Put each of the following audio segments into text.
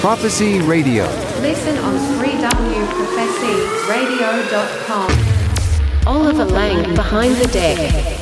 Profecy Radio. Listen on 3wprophecyradio.com. Oliver Lang behind the deck.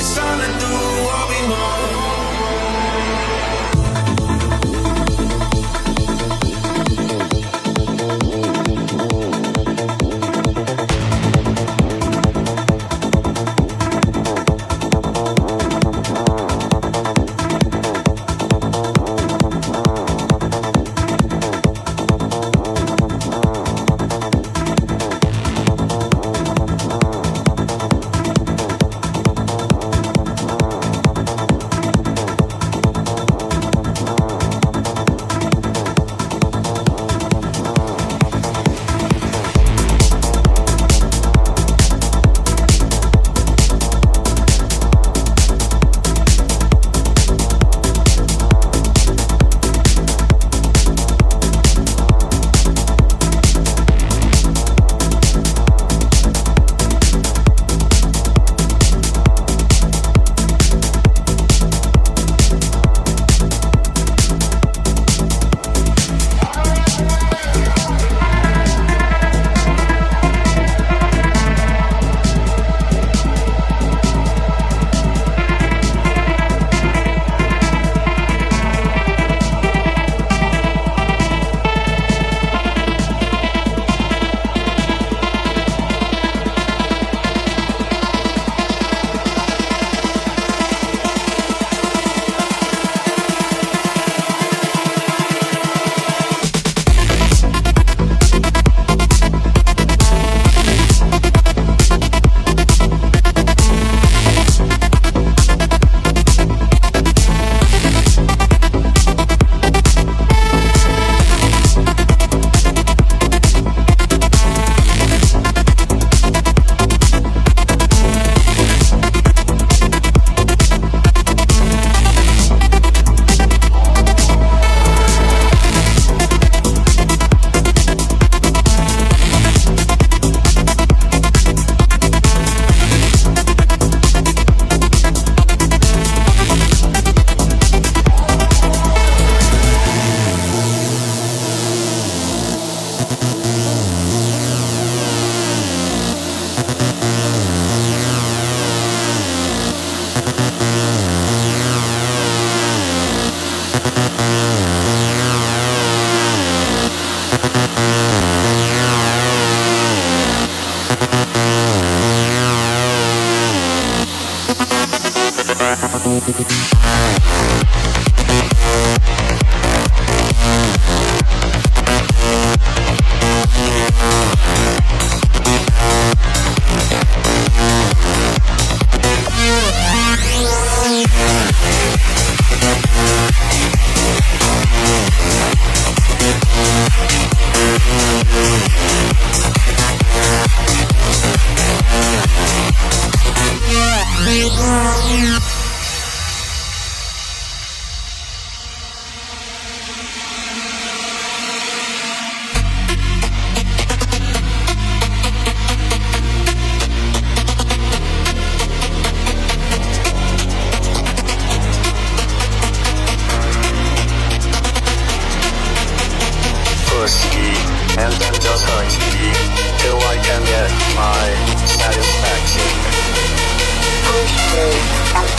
It's time to do what we know.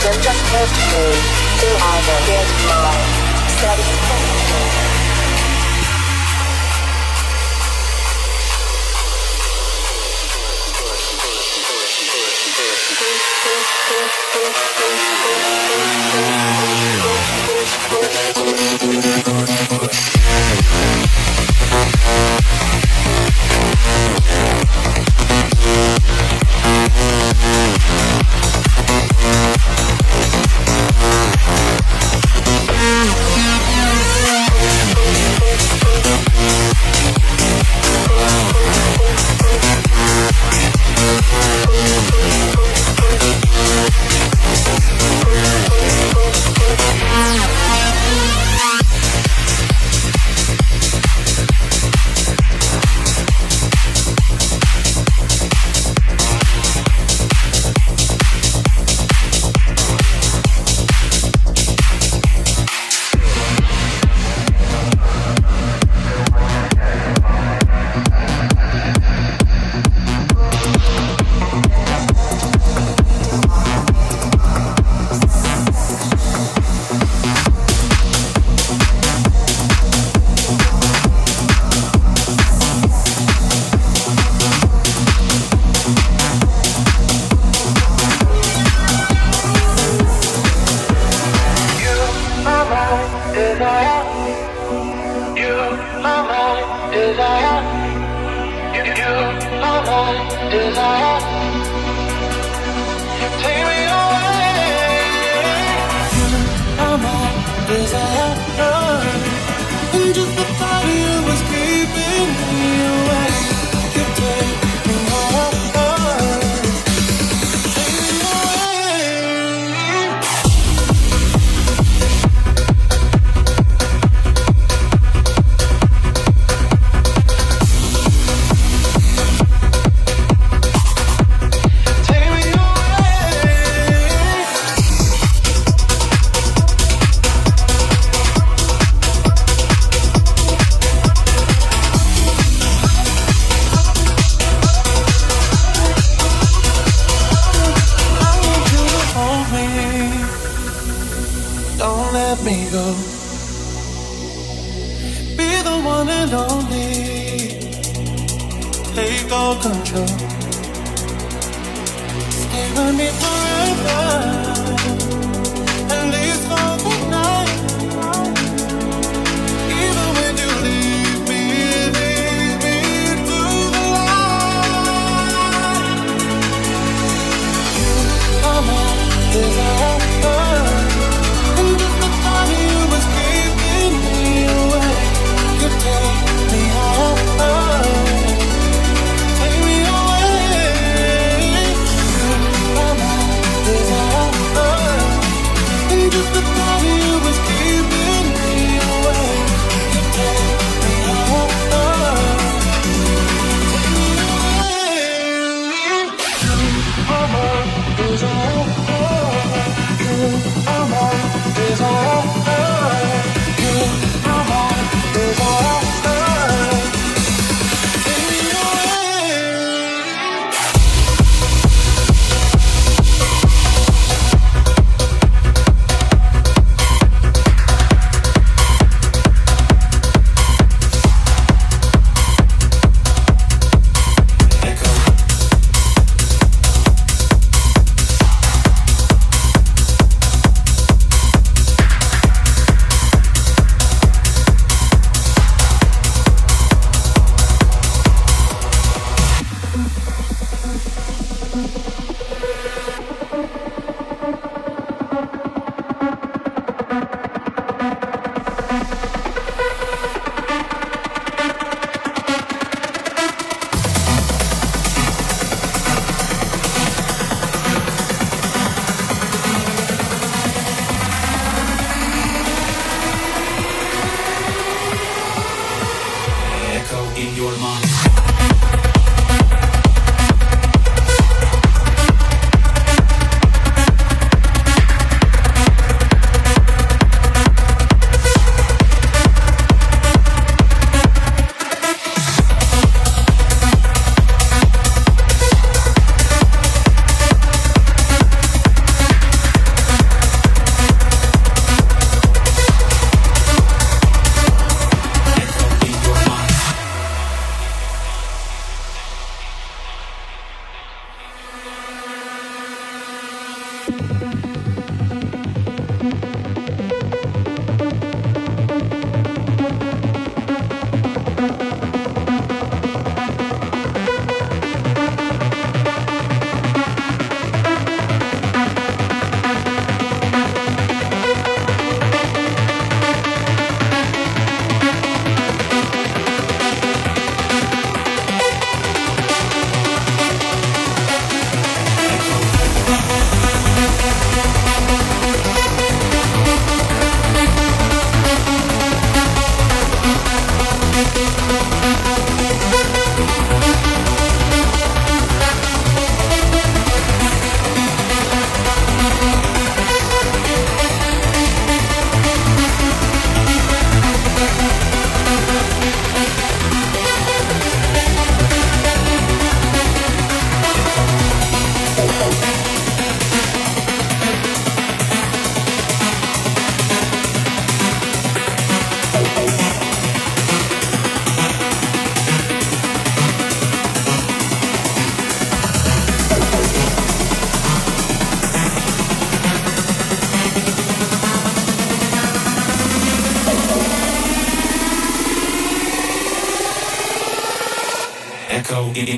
just history. Who are the kids mine? Study Yeah.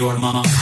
Your mama.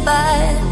You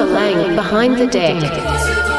the length behind the deck.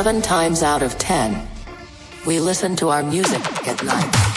Seven times out of ten, we listen to our music at night.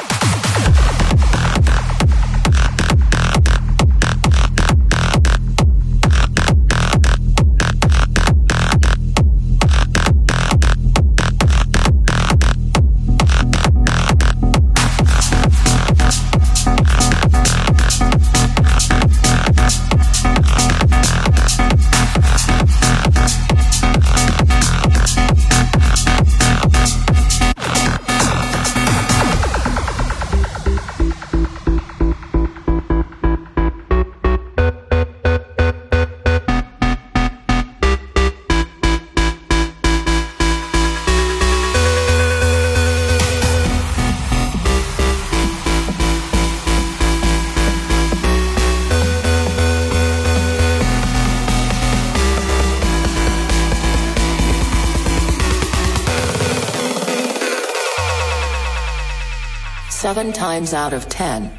Seven times out of ten,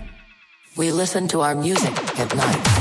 we listen to our music at night.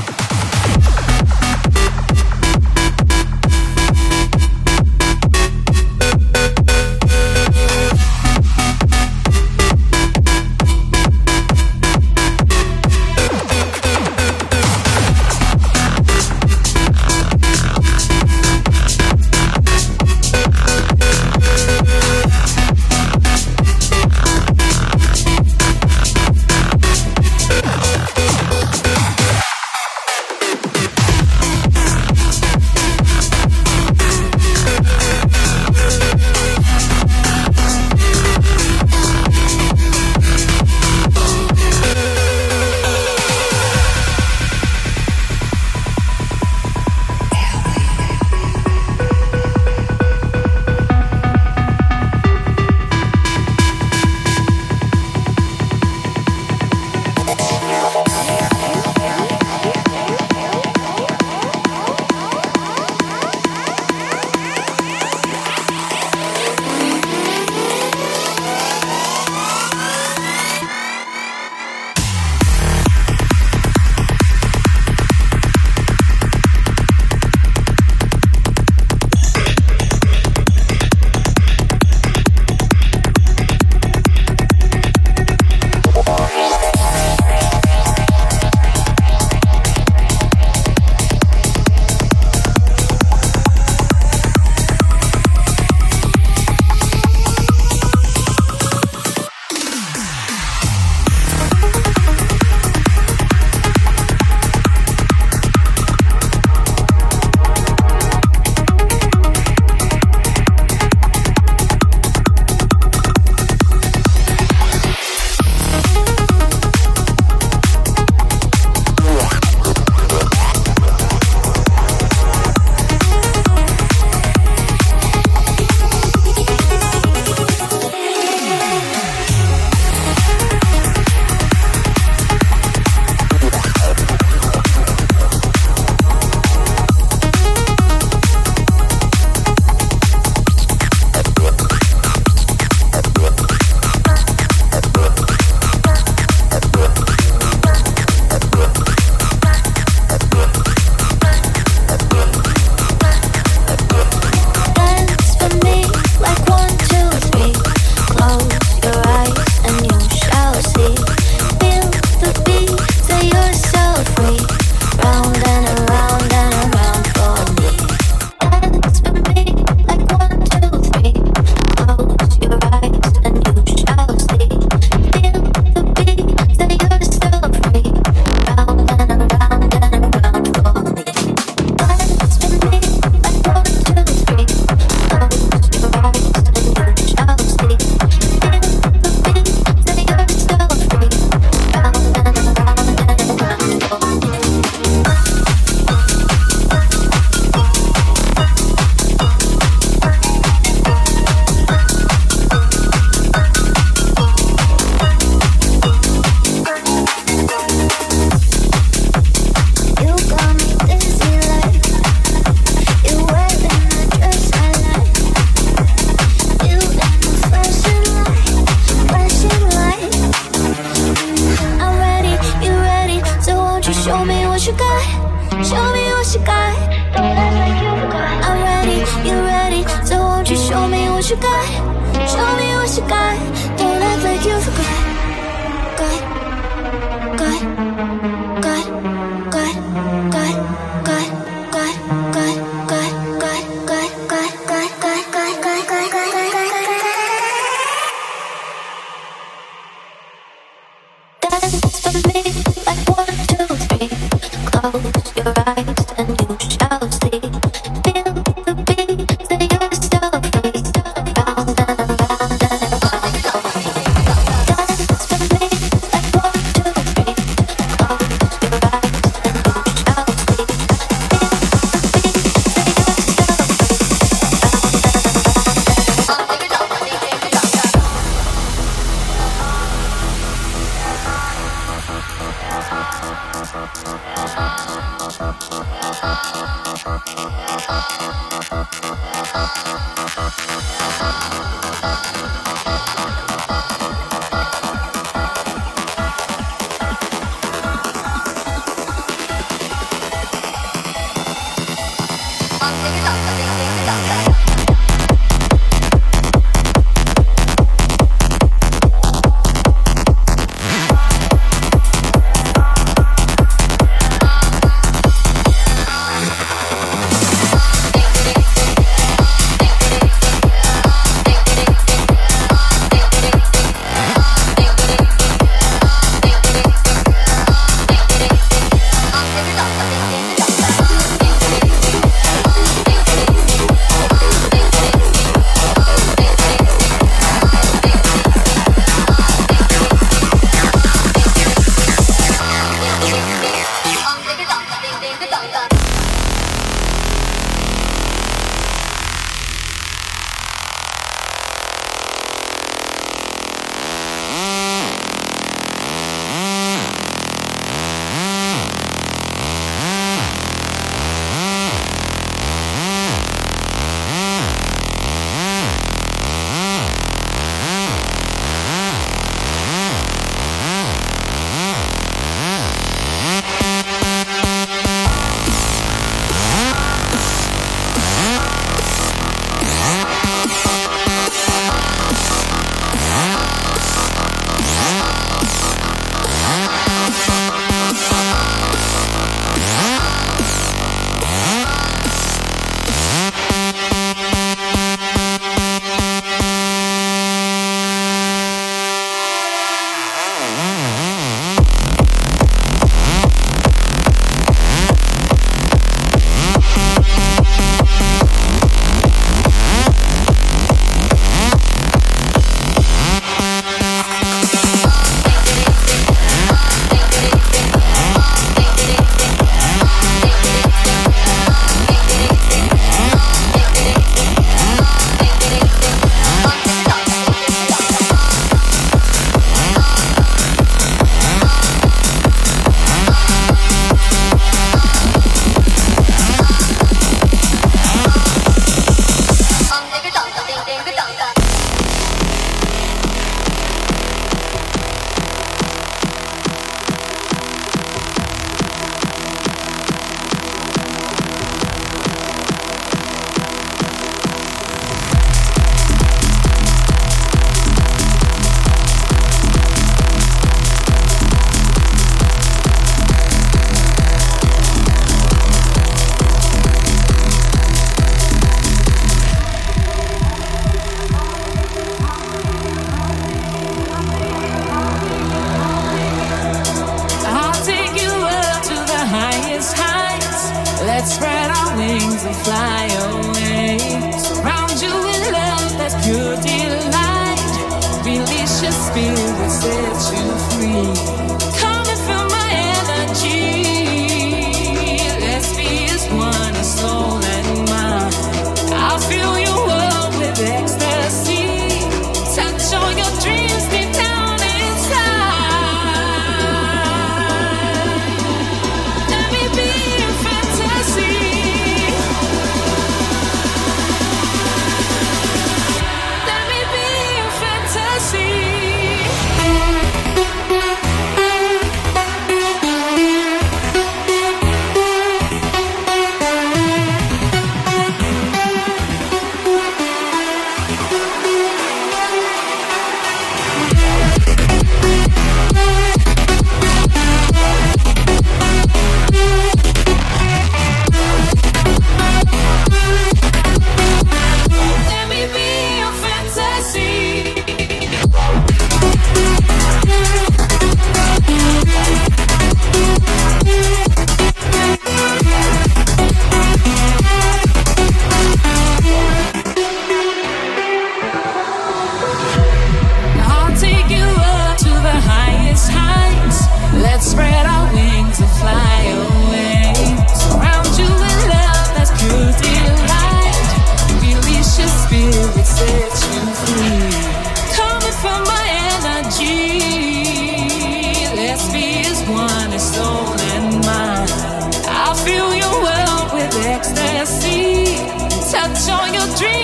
touch on your dreams.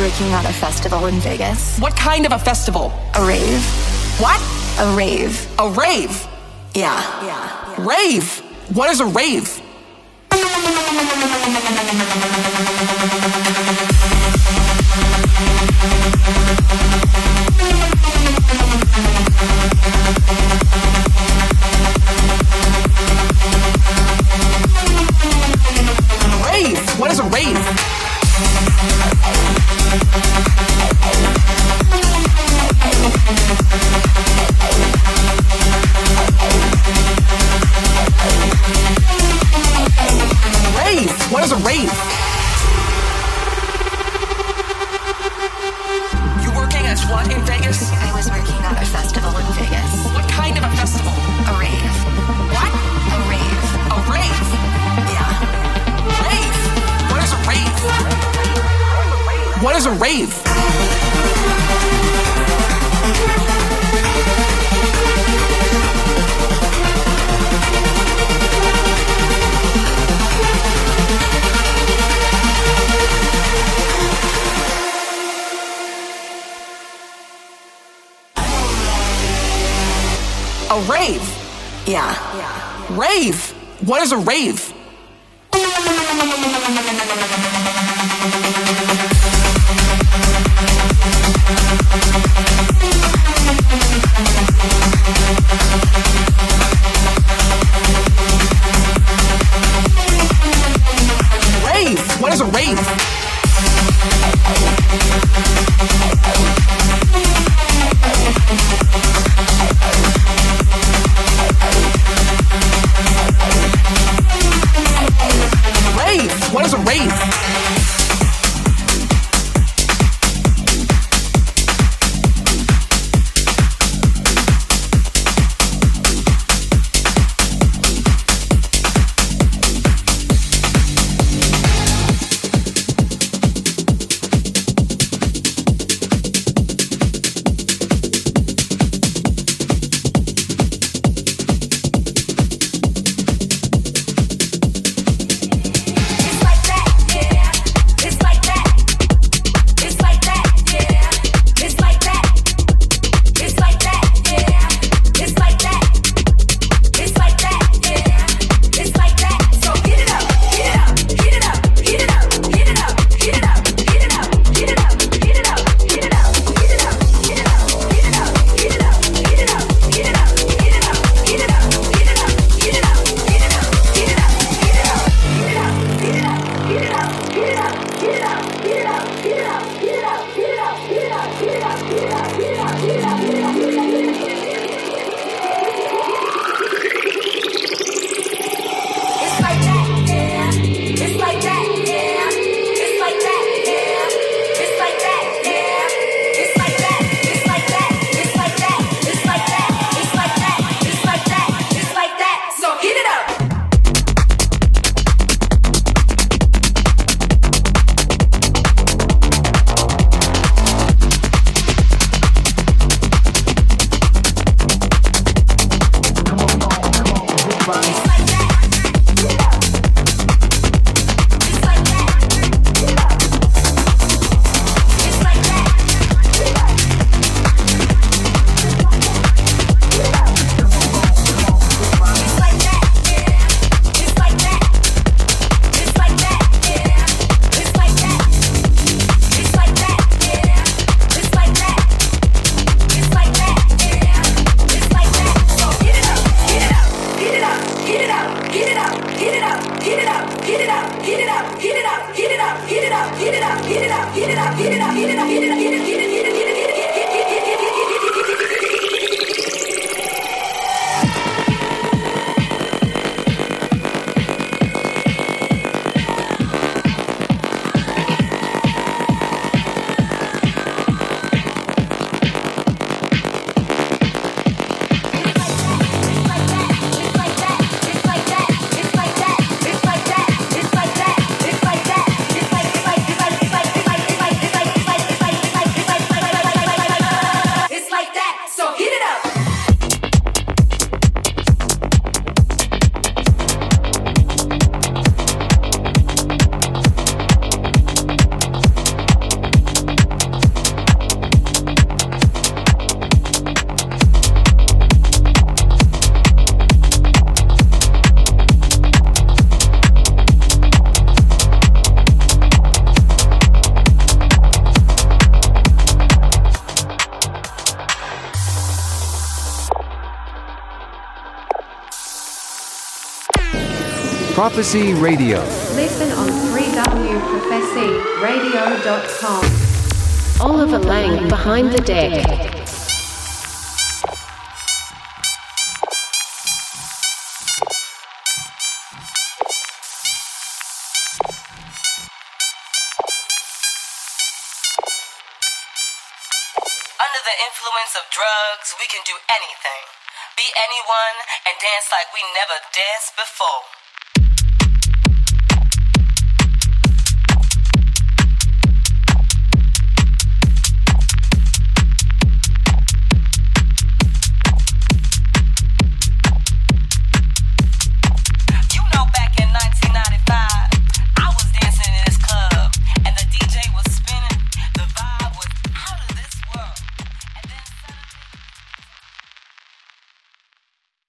Working at a festival in Vegas. What kind of a festival? A rave. What? A rave. A rave? Yeah. Yeah. yeah. Rave? What is a? Rave? Rave? A rave? Yeah. yeah. Rave? What is a? Rave? Profecy Radio. Listen on 3wprofecyradio.com. Oliver Lang behind the deck.